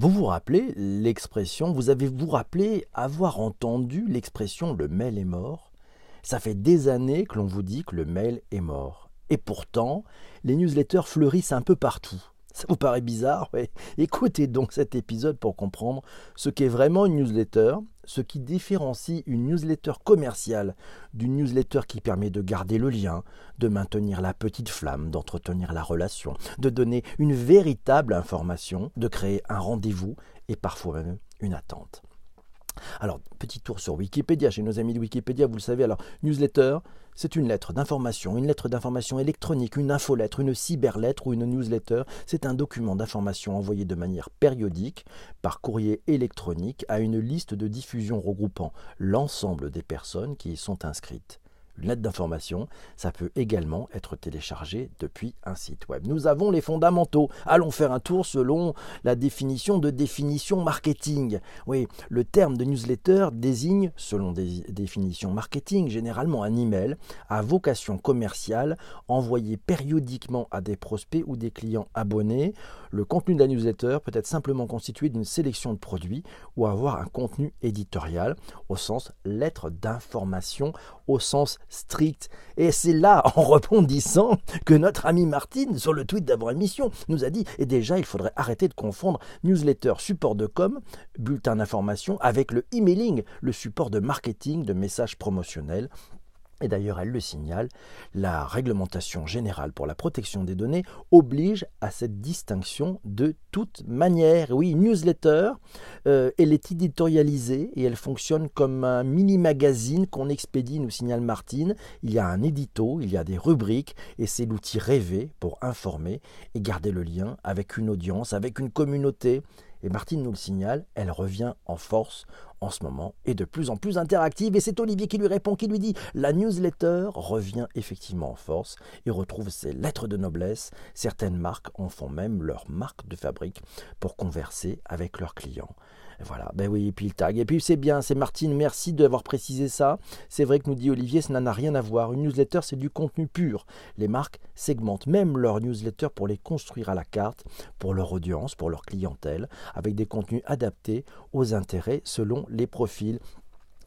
Vous vous rappelez l'expression, vous avez vous rappelé avoir entendu l'expression le mail est mort? Ça fait des années que l'on vous dit que le mail est mort. Et pourtant, les newsletters fleurissent un peu partout. Ça vous paraît bizarre ouais. Écoutez donc cet épisode pour comprendre ce qu'est vraiment une newsletter, ce qui différencie une newsletter commerciale d'une newsletter qui permet de garder le lien, de maintenir la petite flamme, d'entretenir la relation, de donner une véritable information, de créer un rendez-vous et parfois même une attente. Alors, petit tour sur Wikipédia, chez nos amis de Wikipédia, vous le savez, alors, newsletter, c'est une lettre d'information, une lettre d'information électronique, une infolettre, une cyberlettre ou une newsletter. C'est un document d'information envoyé de manière périodique par courrier électronique à une liste de diffusion regroupant l'ensemble des personnes qui y sont inscrites une lettre d'information, ça peut également être téléchargé depuis un site web. Nous avons les fondamentaux. Allons faire un tour selon la définition de définition marketing. Oui, le terme de newsletter désigne, selon des définitions marketing, généralement un email à vocation commerciale envoyé périodiquement à des prospects ou des clients abonnés. Le contenu de la newsletter peut être simplement constitué d'une sélection de produits ou avoir un contenu éditorial au sens lettre d'information, au sens strict. Et c'est là, en rebondissant, que notre ami Martine, sur le tweet d'avant-émission, nous a dit Et déjà, il faudrait arrêter de confondre newsletter, support de com, bulletin d'information, avec le emailing, le support de marketing, de messages promotionnels. Et d'ailleurs, elle le signale, la réglementation générale pour la protection des données oblige à cette distinction de toute manière. Oui, newsletter, euh, elle est éditorialisée et elle fonctionne comme un mini-magazine qu'on expédie, nous signale Martine. Il y a un édito, il y a des rubriques et c'est l'outil rêvé pour informer et garder le lien avec une audience, avec une communauté. Et Martine nous le signale, elle revient en force en ce moment est de plus en plus interactive et c'est Olivier qui lui répond, qui lui dit La newsletter revient effectivement en force et retrouve ses lettres de noblesse. Certaines marques en font même leur marque de fabrique pour converser avec leurs clients. Voilà, ben oui, et puis le tag. Et puis c'est bien, c'est Martine, merci d'avoir précisé ça. C'est vrai que nous dit Olivier, ça n'a rien à voir. Une newsletter, c'est du contenu pur. Les marques segmentent même leurs newsletters pour les construire à la carte, pour leur audience, pour leur clientèle, avec des contenus adaptés aux intérêts selon les profils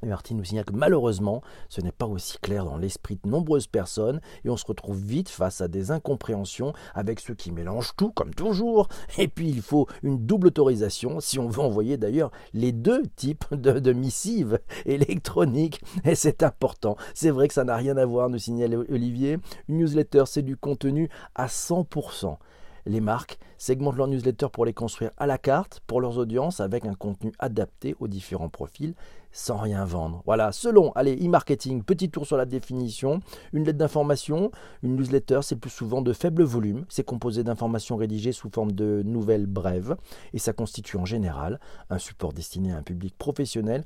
Martine nous signale que malheureusement, ce n'est pas aussi clair dans l'esprit de nombreuses personnes et on se retrouve vite face à des incompréhensions avec ceux qui mélangent tout, comme toujours. Et puis il faut une double autorisation si on veut envoyer d'ailleurs les deux types de, missives électroniques. Et c'est important. C'est vrai que ça n'a rien à voir, nous signale Olivier. Une newsletter, c'est du contenu à 100% les marques segmentent leurs newsletters pour les construire à la carte pour leurs audiences avec un contenu adapté aux différents profils sans rien vendre. Voilà, selon, allez, e-marketing, petit tour sur la définition, une lettre d'information, une newsletter, c'est plus souvent de faible volume, c'est composé d'informations rédigées sous forme de nouvelles brèves, et ça constitue en général un support destiné à un public professionnel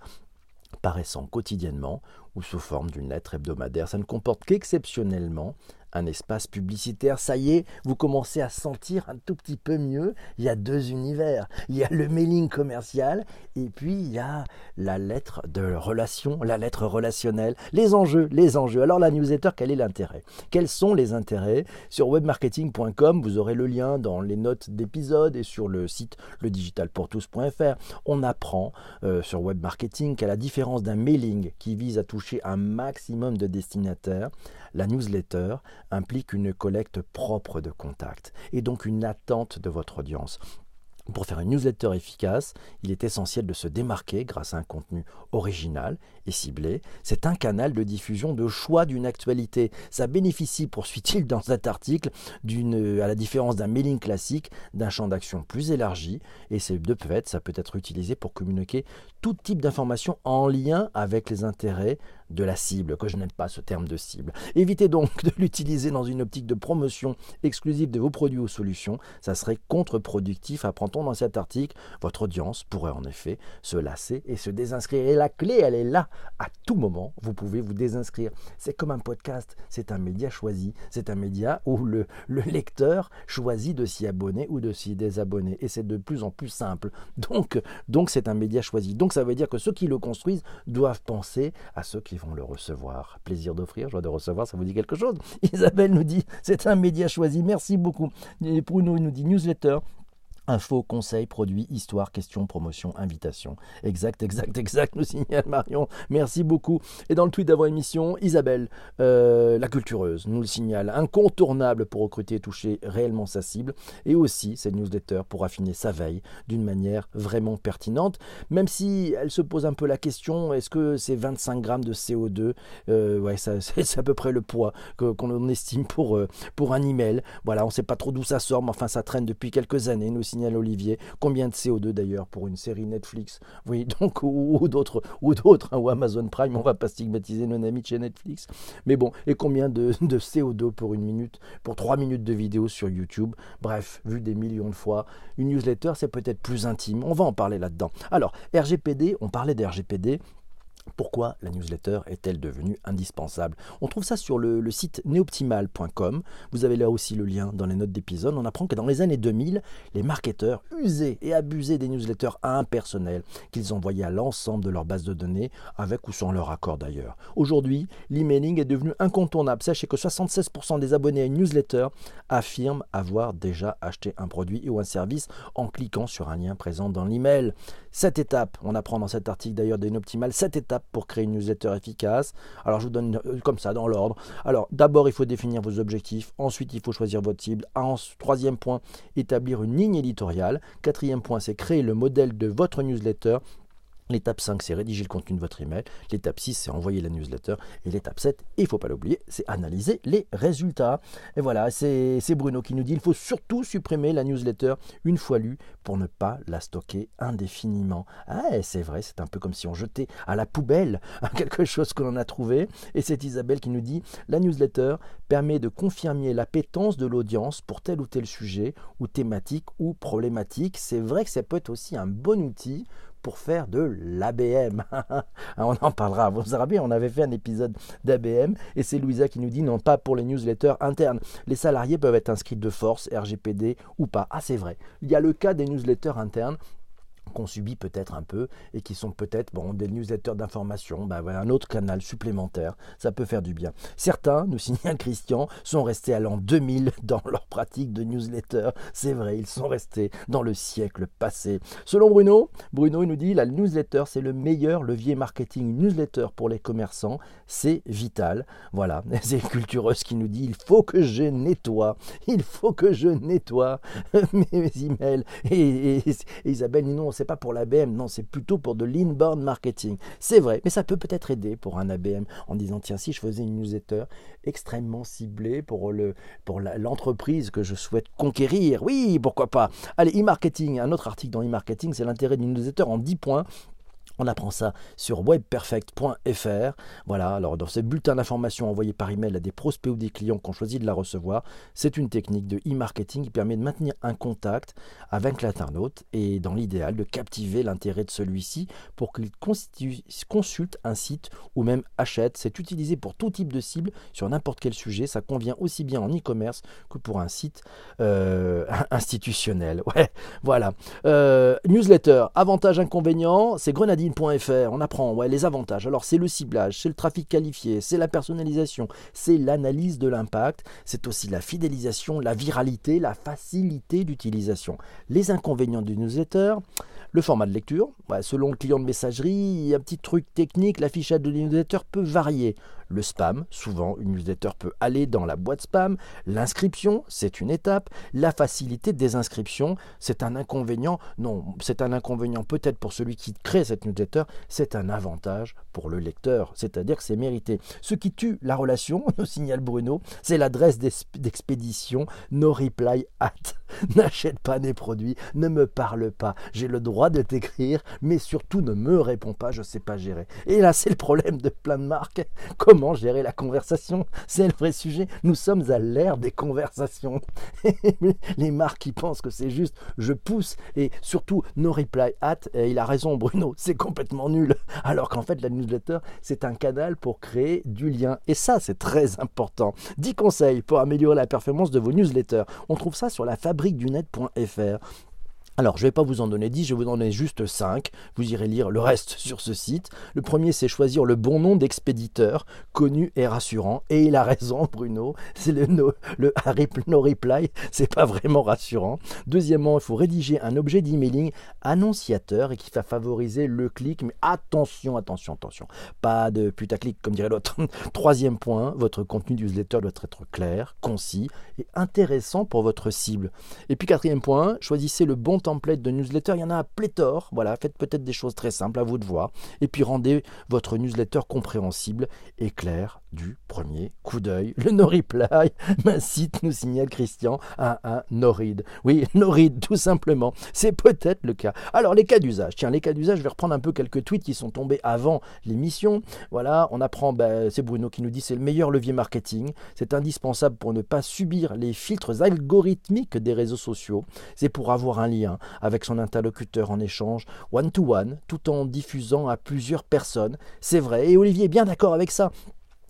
paraissant quotidiennement ou sous forme d'une lettre hebdomadaire. Ça ne comporte qu'exceptionnellement un espace publicitaire. Ça y est, vous commencez à sentir un tout petit peu mieux. Il y a deux univers. Il y a le mailing commercial et puis il y a la lettre de relation, la lettre relationnelle, les enjeux, les enjeux. Alors la newsletter, quel est l'intérêt? Quels sont les intérêts? Sur webmarketing.com, vous aurez le lien dans les notes d'épisode et sur le site ledigitalpourtous.fr. On apprend euh, sur webmarketing qu'à la différence d'un mailing qui vise à toucher un maximum de destinataires, la newsletter implique une collecte propre de contacts et donc une attente de votre audience. Pour faire une newsletter efficace, il est essentiel de se démarquer grâce à un contenu original et ciblé. C'est un canal de diffusion de choix d'une actualité. Ça bénéficie, poursuit-il dans cet article, à la différence d'un mailing classique, d'un champ d'action plus élargi. Et c'est de fait, ça peut être utilisé pour communiquer tout type d'informations en lien avec les intérêts de la cible, que je n'aime pas ce terme de cible. Évitez donc de l'utiliser dans une optique de promotion exclusive de vos produits ou solutions, ça serait contre-productif, dans cet article. Votre audience pourrait en effet se lasser et se désinscrire. Et la clé, elle est là. À tout moment, vous pouvez vous désinscrire. C'est comme un podcast, c'est un média choisi, c'est un média où le, le lecteur choisit de s'y abonner ou de s'y désabonner. Et c'est de plus en plus simple. Donc, donc c'est un média choisi. Donc ça veut dire que ceux qui le construisent doivent penser à ceux qui vont le recevoir. Plaisir d'offrir, joie de recevoir, ça vous dit quelque chose? Isabelle nous dit, c'est un média choisi, merci beaucoup. Et Bruno nous dit newsletter, Info, conseils, produits, histoire, questions, promotion, invitation. Exact, exact, exact, nous signale Marion. Merci beaucoup. Et dans le tweet d'avant émission, Isabelle, euh, la cultureuse, nous le signale. Incontournable pour recruter et toucher réellement sa cible. Et aussi cette newsletter pour affiner sa veille d'une manière vraiment pertinente. Même si elle se pose un peu la question, est-ce que c'est 25 grammes de CO2 euh, Ouais, c'est à peu près le poids qu'on estime pour, euh, pour un email. Voilà, on ne sait pas trop d'où ça sort, mais enfin ça traîne depuis quelques années. Olivier. Combien de CO2 d'ailleurs pour une série Netflix? Oui, donc, ou, d'autres, ou d'autres, hein, ou Amazon Prime, on va pas stigmatiser nos amis de chez Netflix. Mais bon, et combien de, de CO2 pour une minute, pour trois minutes de vidéo sur YouTube? Bref, vu des millions de fois, une newsletter, c'est peut-être plus intime. On va en parler là-dedans. Alors, RGPD, on parlait d'RGPD. Pourquoi la newsletter est-elle devenue indispensable? On trouve ça sur le, site neoptimal.com. Vous avez là aussi le lien dans les notes d'épisode. On apprend que dans les années 2000, les marketeurs usaient et abusaient des newsletters impersonnels qu'ils envoyaient à l'ensemble de leur base de données, avec ou sans leur accord d'ailleurs. Aujourd'hui, l'emailing est devenu incontournable. Sachez que 76% des abonnés à une newsletter affirment avoir déjà acheté un produit ou un service en cliquant sur un lien présent dans l'email. Cette étape, on apprend dans cet article d'ailleurs d'Inoptimal, cette étape pour créer une newsletter efficace. Alors je vous donne euh, comme ça dans l'ordre. Alors d'abord il faut définir vos objectifs, ensuite il faut choisir votre cible. Troisième point, établir une ligne éditoriale. Quatrième point, c'est créer le modèle de votre newsletter. L'étape 5, c'est rédiger le contenu de votre email. L'étape 6, c'est envoyer la newsletter. Et l'étape 7, il ne faut pas l'oublier, c'est analyser les résultats. Et voilà, c'est Bruno qui nous dit il faut surtout supprimer la newsletter une fois lue pour ne pas la stocker indéfiniment. Ah, c'est vrai, c'est un peu comme si on jetait à la poubelle quelque chose que l'on a trouvé. Et c'est Isabelle qui nous dit la newsletter permet de confirmer l'appétence de l'audience pour tel ou tel sujet, ou thématique, ou problématique. C'est vrai que ça peut être aussi un bon outil pour faire de l'ABM. on en parlera. Vous savez, on avait fait un épisode d'ABM et c'est Louisa qui nous dit non pas pour les newsletters internes. Les salariés peuvent être inscrits de force, RGPD ou pas. Ah c'est vrai. Il y a le cas des newsletters internes qu'on subit peut-être un peu et qui sont peut-être bon, des newsletters d'information, ben voilà, un autre canal supplémentaire, ça peut faire du bien. Certains, nous signale Christian, sont restés à l'an 2000 dans leur pratique de newsletter. C'est vrai, ils sont restés dans le siècle passé. Selon Bruno, Bruno nous dit la newsletter c'est le meilleur levier marketing newsletter pour les commerçants, c'est vital. Voilà, c'est Cultureuse qui nous dit il faut que je nettoie, il faut que je nettoie mes emails. Et, et, et Isabelle, non, c'est pas pour l'ABM, non, c'est plutôt pour de l'inbound marketing. C'est vrai, mais ça peut peut-être aider pour un ABM en disant tiens, si je faisais une newsletter extrêmement ciblée pour pour l'entreprise que je souhaite conquérir, oui, pourquoi pas. Allez, e-marketing, un autre article dans e-marketing, c'est l'intérêt d'une newsletter en 10 points on apprend ça sur webperfect.fr. Voilà, alors dans ce bulletin d'information envoyé par email à des prospects ou des clients qui ont choisi de la recevoir, c'est une technique de e-marketing qui permet de maintenir un contact avec l'internaute et dans l'idéal de captiver l'intérêt de celui-ci pour qu'il consulte un site ou même achète. C'est utilisé pour tout type de cible sur n'importe quel sujet. Ça convient aussi bien en e-commerce que pour un site euh, institutionnel. Ouais, voilà. Euh, newsletter, avantages, inconvénients, c'est on apprend ouais, les avantages. Alors c'est le ciblage, c'est le trafic qualifié, c'est la personnalisation, c'est l'analyse de l'impact, c'est aussi la fidélisation, la viralité, la facilité d'utilisation. Les inconvénients du newsletter, le format de lecture, selon le client de messagerie, un petit truc technique, l'affichage de newsletter peut varier. Le spam, souvent une newsletter peut aller dans la boîte spam. L'inscription, c'est une étape. La facilité des inscriptions, c'est un inconvénient. Non, c'est un inconvénient peut-être pour celui qui crée cette newsletter, c'est un avantage pour le lecteur. C'est-à-dire que c'est mérité. Ce qui tue la relation, nous signale Bruno, c'est l'adresse d'expédition no reply at. N'achète pas des produits, ne me parle pas. J'ai le droit de t'écrire, mais surtout ne me réponds pas, je ne sais pas gérer. Et là, c'est le problème de plein de marques. Comment gérer la conversation? C'est le vrai sujet. Nous sommes à l'ère des conversations. Les marques qui pensent que c'est juste je pousse et surtout no reply at, il a raison Bruno, c'est complètement nul. Alors qu'en fait la newsletter, c'est un canal pour créer du lien. Et ça, c'est très important. 10 conseils pour améliorer la performance de vos newsletters. On trouve ça sur la fabrique du net.fr. Alors, je ne vais pas vous en donner 10, je vais vous en donner juste 5. Vous irez lire le reste sur ce site. Le premier, c'est choisir le bon nom d'expéditeur, connu et rassurant. Et il a raison, Bruno. C'est le no, le no reply. C'est pas vraiment rassurant. Deuxièmement, il faut rédiger un objet d'emailing annonciateur et qui va favoriser le clic. Mais attention, attention, attention. Pas de putaclic, comme dirait l'autre. Troisième point, votre contenu newsletter doit être clair, concis et intéressant pour votre cible. Et puis quatrième point, choisissez le bon template de newsletter, il y en a à pléthore. Voilà, faites peut-être des choses très simples, à vous de voir. Et puis rendez votre newsletter compréhensible et clair du premier coup d'œil. Le no reply m'incite, nous signale Christian, à un no read. Oui, no read, tout simplement. C'est peut-être le cas. Alors, les cas d'usage. Tiens, les cas d'usage, je vais reprendre un peu quelques tweets qui sont tombés avant l'émission. Voilà, on apprend, ben, c'est Bruno qui nous dit c'est le meilleur levier marketing. C'est indispensable pour ne pas subir les filtres algorithmiques des réseaux sociaux. C'est pour avoir un lien avec son interlocuteur en échange one-to-one, tout en diffusant à plusieurs personnes. C'est vrai, et Olivier est bien d'accord avec ça.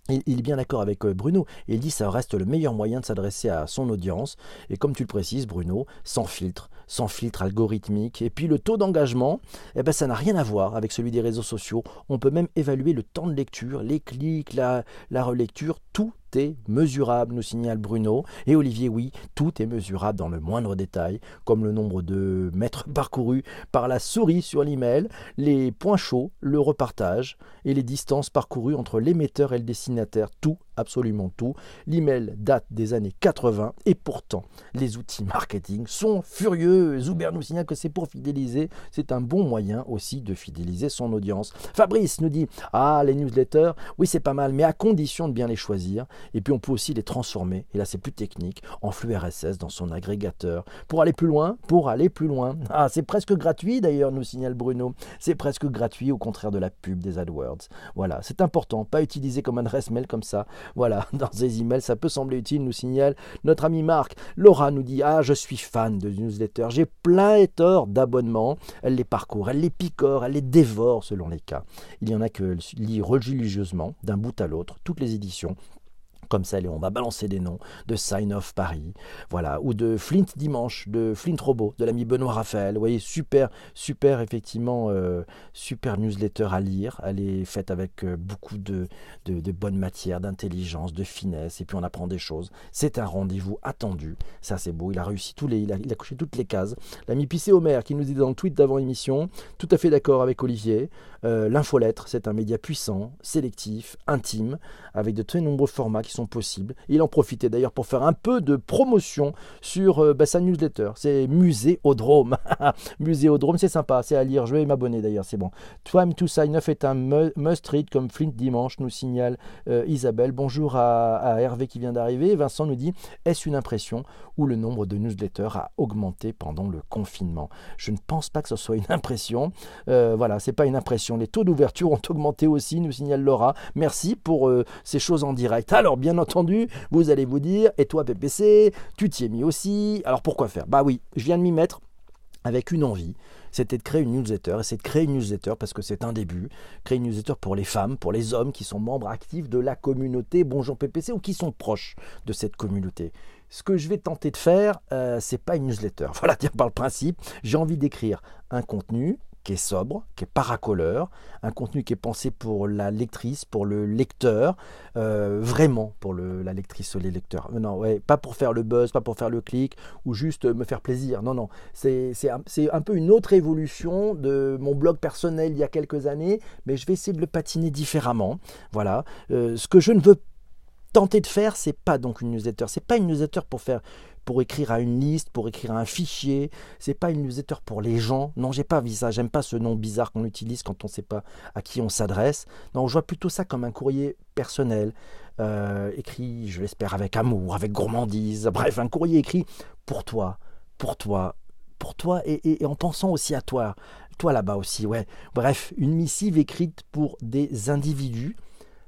Il est bien d'accord avec euh, Bruno. Il dit que ça reste le meilleur moyen de s'adresser à son audience. Et comme tu le précises, Bruno, sans filtre, sans filtre algorithmique. Et puis le taux d'engagement, eh ben, ça n'a rien à voir avec celui des réseaux sociaux. On peut même évaluer le temps de lecture, les clics, la, la relecture, tout est mesurable, nous signale Bruno. Et Olivier, oui, tout est mesurable dans le moindre détail, comme le nombre de mètres parcourus par la souris sur l'email, les points chauds, le repartage et les distances parcourues entre l'émetteur et le destinataire. Tout, absolument tout. L'email date des années 80 et pourtant, les outils marketing sont furieux. Zuber nous signale que c'est pour fidéliser. C'est un bon moyen aussi de fidéliser son audience. Fabrice nous dit Ah, les newsletters, oui, c'est pas mal, mais à condition de bien les choisir et puis on peut aussi les transformer, et là c'est plus technique, en flux RSS dans son agrégateur. Pour aller plus loin, pour aller plus loin. Ah, c'est presque gratuit d'ailleurs, nous signale Bruno. C'est presque gratuit au contraire de la pub des AdWords. Voilà, c'est important, pas utiliser comme adresse mail comme ça. Voilà, dans ces emails, ça peut sembler utile, nous signale notre ami Marc. Laura nous dit Ah, je suis fan de newsletters, j'ai plein et tort d'abonnements. Elle les parcourt, elle les picore, elle les dévore selon les cas. Il y en a que lit religieusement, d'un bout à l'autre, toutes les éditions comme ça, on va balancer des noms de Sign of Paris, voilà, ou de Flint Dimanche, de Flint Robot, de l'ami Benoît Raphaël. Vous voyez, super, super, effectivement, euh, super newsletter à lire. Elle est faite avec euh, beaucoup de, de, bonne matière, d'intelligence, de finesse, et puis on apprend des choses. C'est un rendez-vous attendu. Ça, c'est beau. Il a réussi tous les, il a, couché toutes les cases. L'ami Pissé Homer qui nous dit dans le tweet d'avant émission, tout à fait d'accord avec Olivier. Euh, l'infolettre, c'est un média puissant, sélectif, intime, avec de très nombreux formats qui sont possibles. Il en profitait d'ailleurs pour faire un peu de promotion sur euh, bah, sa newsletter. C'est Muséodrome. Muséodrome, c'est sympa, c'est à lire. Je vais m'abonner d'ailleurs, c'est bon. Time to Sign Off est un must-read comme Flint Dimanche, nous signale euh, Isabelle. Bonjour à, Hervé qui vient d'arriver. Vincent nous dit Est-ce une impression où le nombre de newsletters a augmenté pendant le confinement? Je ne pense pas que ce soit une impression. voilà, c'est pas une impression les taux d'ouverture ont augmenté aussi, nous signale Laura. Merci pour euh, ces choses en direct. Alors, bien entendu, vous allez vous dire, et toi, PPC, tu t'y es mis aussi. Alors, pourquoi faire? Bah oui, je viens de m'y mettre avec une envie c'était de créer une newsletter. Et c'est de créer une newsletter parce que c'est un début. Créer une newsletter pour les femmes, pour les hommes qui sont membres actifs de la communauté Bonjour PPC ou qui sont proches de cette communauté. Ce que je vais tenter de faire, euh, c'est pas une newsletter. Voilà, par le principe, j'ai envie d'écrire un contenu qui est sobre, qui est paracoleur, un contenu qui est pensé pour la lectrice, pour le lecteur, euh, vraiment pour la lectrice ou les lecteurs. Euh, non, ouais, pas pour faire le buzz, pas pour faire le clic ou juste me faire plaisir. Non, non, c'est un, peu une autre évolution de mon blog personnel il y a quelques années, mais je vais essayer de le patiner différemment. Voilà. Euh, ce que je ne veux tenter de faire, c'est pas donc une newsletter. C'est pas une newsletter pour faire pour écrire à une liste, pour écrire à un fichier. C'est pas une newsletter pour les gens. Non, j'ai pas vu ça. J'aime pas ce nom bizarre qu'on utilise quand on ne sait pas à qui on s'adresse. Non, je vois plutôt ça comme un courrier personnel, euh, écrit, je l'espère, avec amour, avec gourmandise. Bref, un courrier écrit pour toi, pour toi, pour toi et, et en pensant aussi à toi. Toi là-bas aussi, ouais. Bref, une missive écrite pour des individus,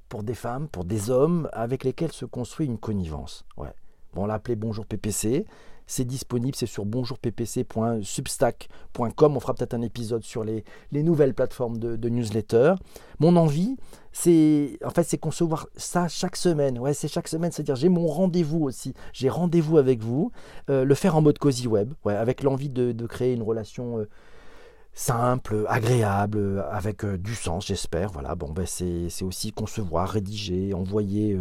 pour des femmes, pour des hommes avec lesquels se construit une connivence. Ouais on l'a appelé Bonjour PPC. c'est disponible, c'est sur bonjourppc.substack.com. On fera peut-être un épisode sur les, nouvelles plateformes de, newsletter. Mon envie, c'est en fait c'est concevoir ça chaque semaine. Ouais, c'est chaque semaine, c'est-à-dire j'ai mon rendez-vous aussi. J'ai rendez-vous avec vous, euh, le faire en mode cozy web, ouais, avec l'envie de, créer une relation. Euh, simple, agréable, avec euh, du sens, j'espère. Voilà, bon, ben c'est aussi concevoir, rédiger, envoyer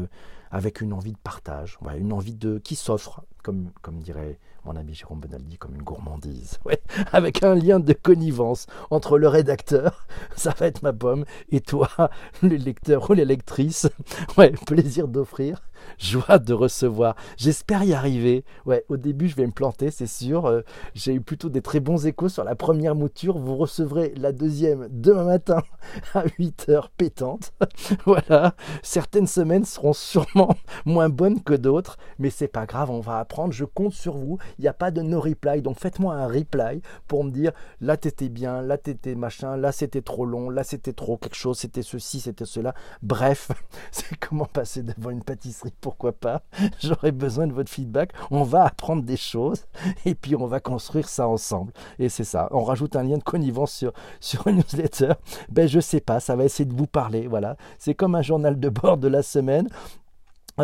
avec une envie de partage, une envie de qui s'offre, comme, comme dirait mon ami Jérôme Benaldi, comme une gourmandise, ouais, avec un lien de connivence entre le rédacteur, ça va être ma pomme, et toi, le lecteur ou les lectrices, ouais, plaisir d'offrir joie de recevoir. J'espère y arriver. Ouais, au début, je vais me planter, c'est sûr. Euh, j'ai eu plutôt des très bons échos sur la première mouture. Vous recevrez la deuxième demain matin à 8 heures pétante. voilà. Certaines semaines seront sûrement moins bonnes que d'autres, mais c'est pas grave, on va apprendre. Je compte sur vous. Il n'y a pas de no reply, donc faites-moi un reply pour me dire là t'étais bien, là t'étais machin, là c'était trop long, là c'était trop quelque chose, c'était ceci, c'était cela. Bref, c'est comment passer devant une pâtisserie pourquoi pas? J'aurais besoin de votre feedback. On va apprendre des choses et puis on va construire ça ensemble. Et c'est ça. On rajoute un lien de connivence sur, sur une newsletter. Ben, je sais pas, ça va essayer de vous parler. Voilà. C'est comme un journal de bord de la semaine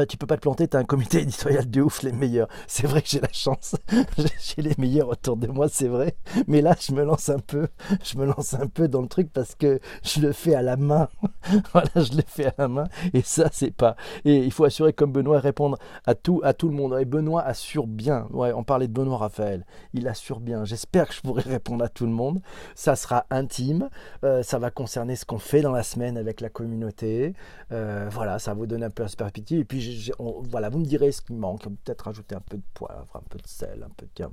tu peux pas te planter, tu as un comité éditorial de ouf, les meilleurs. C'est vrai que j'ai la chance. j'ai les meilleurs autour de moi, c'est vrai. Mais là, je me lance un peu, je me lance un peu dans le truc parce que je le fais à la main. voilà, je le fais à la main. Et ça, c'est pas. Et il faut assurer, comme Benoît, répondre à tout, à tout le monde. Et Benoît assure bien. Ouais, on parlait de Benoît Raphaël. Il assure bien. J'espère que je pourrai répondre à tout le monde. Ça sera intime. Euh, ça va concerner ce qu'on fait dans la semaine avec la communauté. Euh, voilà, ça vous donner un peu de perspective. Et puis, voilà, vous me direz ce qui manque. Peut-être rajouter un peu de poivre, un peu de sel, un peu de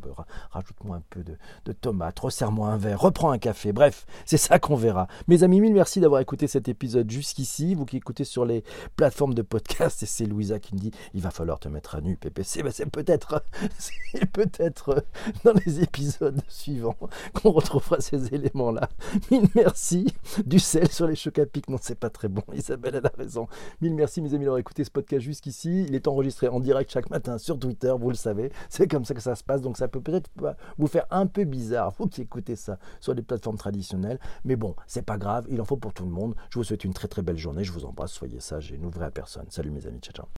rajoute-moi un peu de, de tomate, resserre-moi un verre, reprends un café. Bref, c'est ça qu'on verra. Mes amis, mille merci d'avoir écouté cet épisode jusqu'ici. Vous qui écoutez sur les plateformes de podcast, et c'est Louisa qui me dit il va falloir te mettre à nu, PPC. Ben, c'est peut-être, c'est peut-être dans les épisodes suivants qu'on retrouvera ces éléments-là. Mille merci. Du sel sur les chocs à pic, non, c'est pas très bon. Isabelle, elle a raison. Mille merci, mes amis, d'avoir écouté ce podcast jusqu'ici ici. Il est enregistré en direct chaque matin sur Twitter, vous le savez. C'est comme ça que ça se passe. Donc ça peut peut-être vous faire un peu bizarre, vous qui écoutez ça sur les plateformes traditionnelles. Mais bon, c'est pas grave, il en faut pour tout le monde. Je vous souhaite une très très belle journée. Je vous embrasse, soyez sages et n'ouvrez à personne. Salut mes amis, ciao ciao.